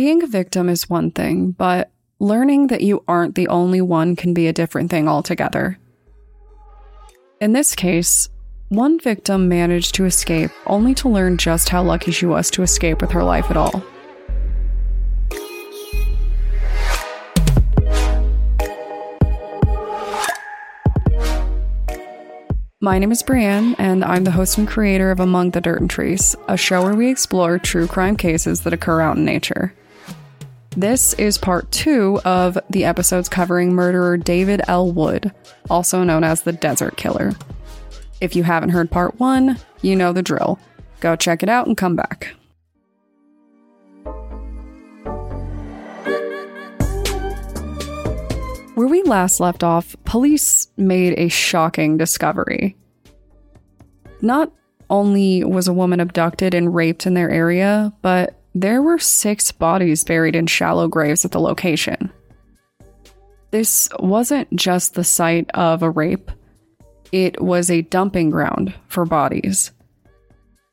Being a victim is one thing, but learning that you aren't the only one can be a different thing altogether. In this case, one victim managed to escape only to learn just how lucky she was to escape with her life at all. My name is Brienne, and I'm the host and creator of Among the Dirt and Trees, a show where we explore true crime cases that occur out in nature. This is part two of the episodes covering murderer David L. Wood, also known as the Desert Killer. If you haven't heard part one, you know the drill. Go check it out and come back. Where we last left off, police made a shocking discovery. Not only was a woman abducted and raped in their area, but there were six bodies buried in shallow graves at the location. This wasn't just the site of a rape, it was a dumping ground for bodies.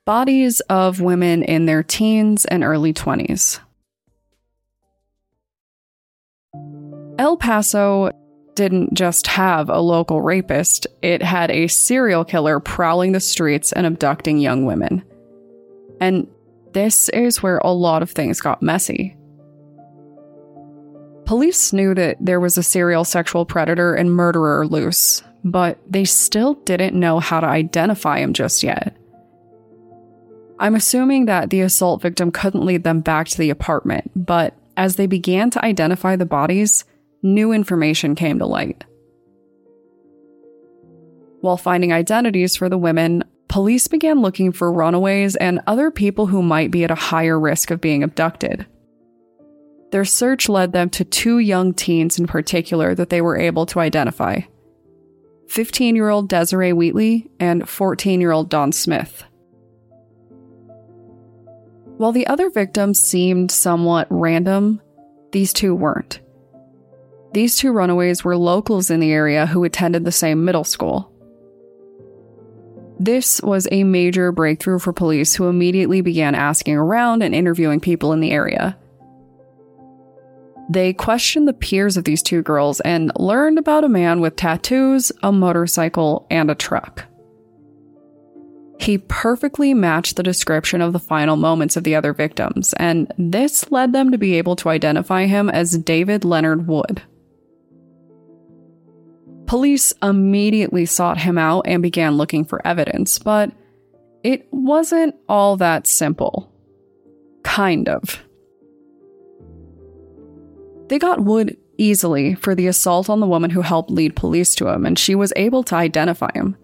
Bodies of women in their teens and early 20s. El Paso didn't just have a local rapist, it had a serial killer prowling the streets and abducting young women. And this is where a lot of things got messy. Police knew that there was a serial sexual predator and murderer loose, but they still didn't know how to identify him just yet. I'm assuming that the assault victim couldn't lead them back to the apartment, but as they began to identify the bodies, new information came to light. While finding identities for the women, police began looking for runaways and other people who might be at a higher risk of being abducted. Their search led them to two young teens in particular that they were able to identify 15 year old Desiree Wheatley and 14 year old Dawn Smith. While the other victims seemed somewhat random, these two weren't. These two runaways were locals in the area who attended the same middle school. This was a major breakthrough for police who immediately began asking around and interviewing people in the area. They questioned the peers of these two girls and learned about a man with tattoos, a motorcycle, and a truck. He perfectly matched the description of the final moments of the other victims, and this led them to be able to identify him as David Leonard Wood. Police immediately sought him out and began looking for evidence, but it wasn't all that simple. Kind of. They got Wood easily for the assault on the woman who helped lead police to him, and she was able to identify him.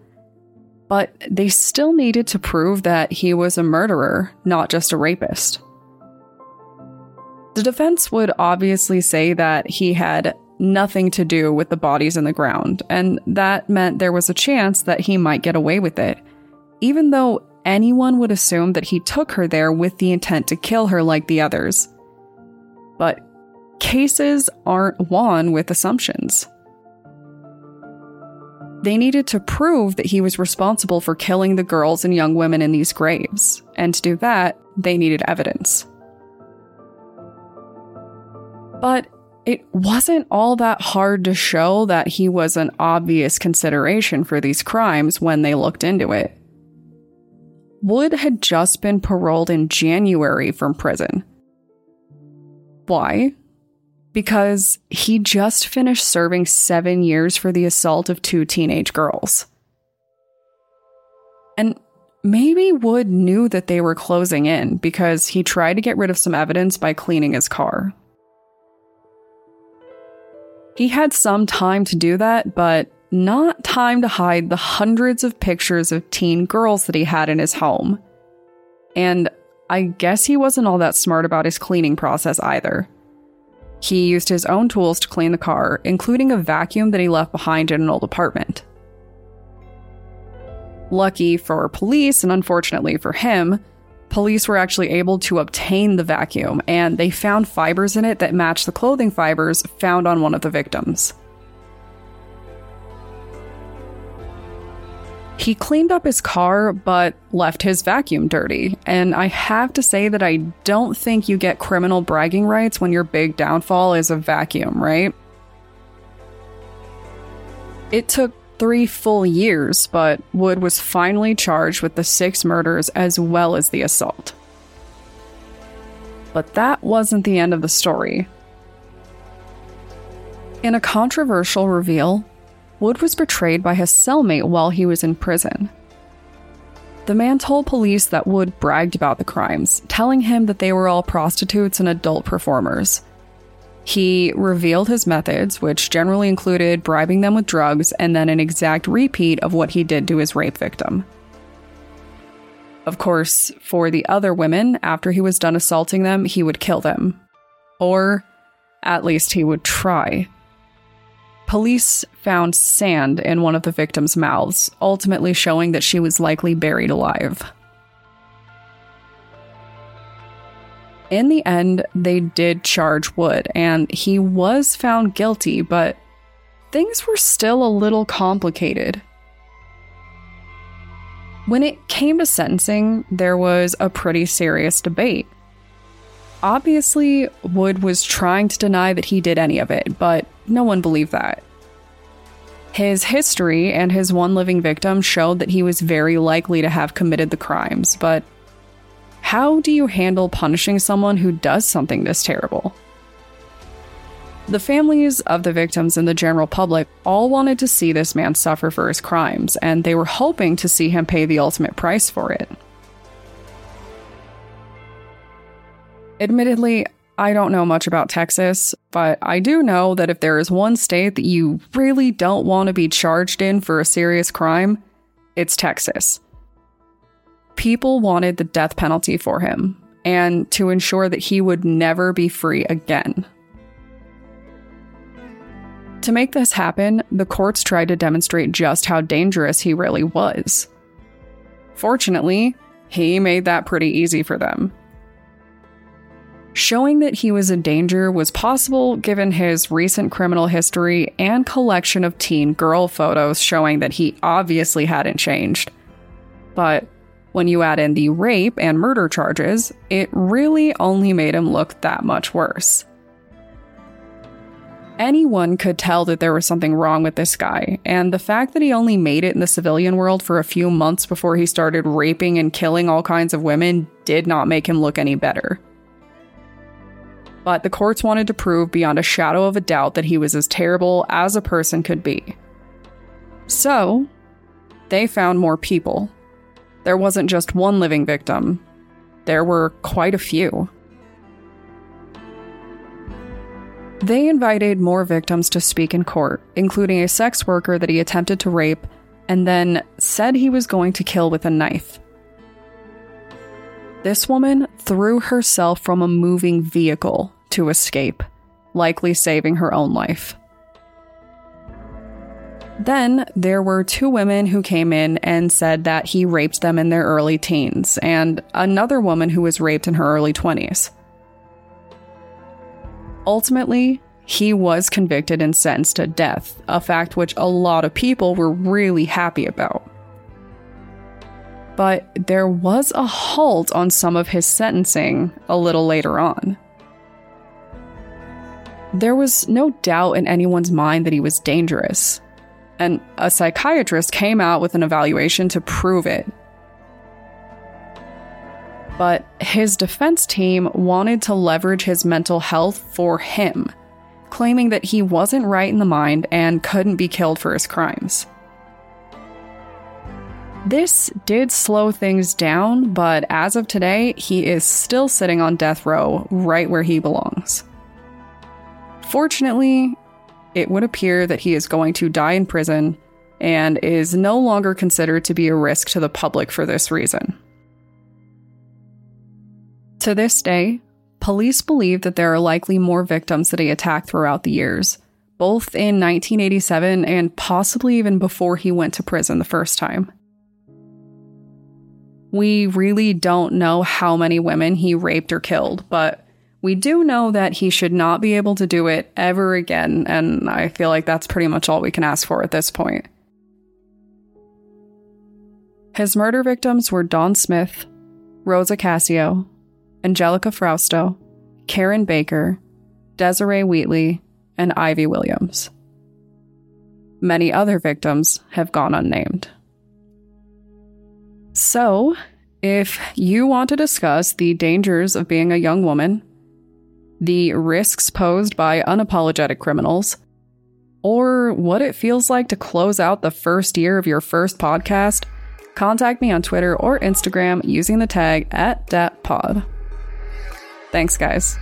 But they still needed to prove that he was a murderer, not just a rapist. The defense would obviously say that he had nothing to do with the bodies in the ground, and that meant there was a chance that he might get away with it, even though anyone would assume that he took her there with the intent to kill her like the others. But cases aren't won with assumptions. They needed to prove that he was responsible for killing the girls and young women in these graves, and to do that, they needed evidence. But it wasn't all that hard to show that he was an obvious consideration for these crimes when they looked into it. Wood had just been paroled in January from prison. Why? because he just finished serving seven years for the assault of two teenage girls. And maybe Wood knew that they were closing in because he tried to get rid of some evidence by cleaning his car. He had some time to do that, but not time to hide the hundreds of pictures of teen girls that he had in his home. And I guess he wasn't all that smart about his cleaning process either. He used his own tools to clean the car, including a vacuum that he left behind in an old apartment. Lucky for police, and unfortunately for him, police were actually able to obtain the vacuum, and they found fibers in it that matched the clothing fibers found on one of the victims. He cleaned up his car, but left his vacuum dirty. And I have to say that I don't think you get criminal bragging rights when your big downfall is a vacuum, right? It took three full years, but Wood was finally charged with the six murders as well as the assault. But that wasn't the end of the story. In a controversial reveal, Wood was betrayed by his cellmate while he was in prison. The man told police that Wood bragged about the crimes, telling him that they were all prostitutes and adult performers. He revealed his methods, which generally included bribing them with drugs and then an exact repeat of what he did to his rape victim. Of course, for the other women, after he was done assaulting them, he would kill them. Or at least he would try. Police found sand in one of the victims' mouths, ultimately showing that she was likely buried alive. In the end, they did charge Wood, and he was found guilty, but things were still a little complicated. When it came to sentencing, there was a pretty serious debate. Obviously, Wood was trying to deny that he did any of it, but no one believed that. His history and his one living victim showed that he was very likely to have committed the crimes, but how do you handle punishing someone who does something this terrible? The families of the victims and the general public all wanted to see this man suffer for his crimes, and they were hoping to see him pay the ultimate price for it. Admittedly, I don't know much about Texas, but I do know that if there is one state that you really don't want to be charged in for a serious crime, it's Texas people wanted the death penalty for him and to ensure that he would never be free again. To make this happen, the courts tried to demonstrate just how dangerous he really was. Fortunately, he made that pretty easy for them. Showing that he was a danger was possible given his recent criminal history and collection of teen girl photos showing that he obviously hadn't changed. But when you add in the rape and murder charges, it really only made him look that much worse. Anyone could tell that there was something wrong with this guy, and the fact that he only made it in the civilian world for a few months before he started raping and killing all kinds of women did not make him look any better. But the courts wanted to prove beyond a shadow of a doubt that he was as terrible as a person could be. So, they found more people there wasn't just one living victim, there were quite a few. They invited more victims to speak in court, including a sex worker that he attempted to rape and then said he was going to kill with a knife. This woman threw herself from a moving vehicle to escape, likely saving her own life. Then there were two women who came in and said that he raped them in their early teens, and another woman who was raped in her early 20s. Ultimately, he was convicted and sentenced to death, a fact which a lot of people were really happy about. But there was a halt on some of his sentencing a little later on. There was no doubt in anyone's mind that he was dangerous, and a psychiatrist came out with an evaluation to prove it. But his defense team wanted to leverage his mental health for him, claiming that he wasn't right in the mind and couldn't be killed for his crimes. This did slow things down, but as of today, he is still sitting on death row right where he belongs. Fortunately, it would appear that he is going to die in prison and is no longer considered to be a risk to the public for this reason. To this day, police believe that there are likely more victims that he attacked throughout the years, both in 1987 and possibly even before he went to prison the first time. We really don't know how many women he raped or killed, but we do know that he should not be able to do it ever again, and I feel like that's pretty much all we can ask for at this point. His murder victims were Dawn Smith, Rosa Cassio, Angelica Frausto, Karen Baker, Desiree Wheatley, and Ivy Williams. Many other victims have gone unnamed. So, if you want to discuss the dangers of being a young woman, the risks posed by unapologetic criminals, or what it feels like to close out the first year of your first podcast, contact me on Twitter or Instagram using the tag at DatPod. Thanks, guys.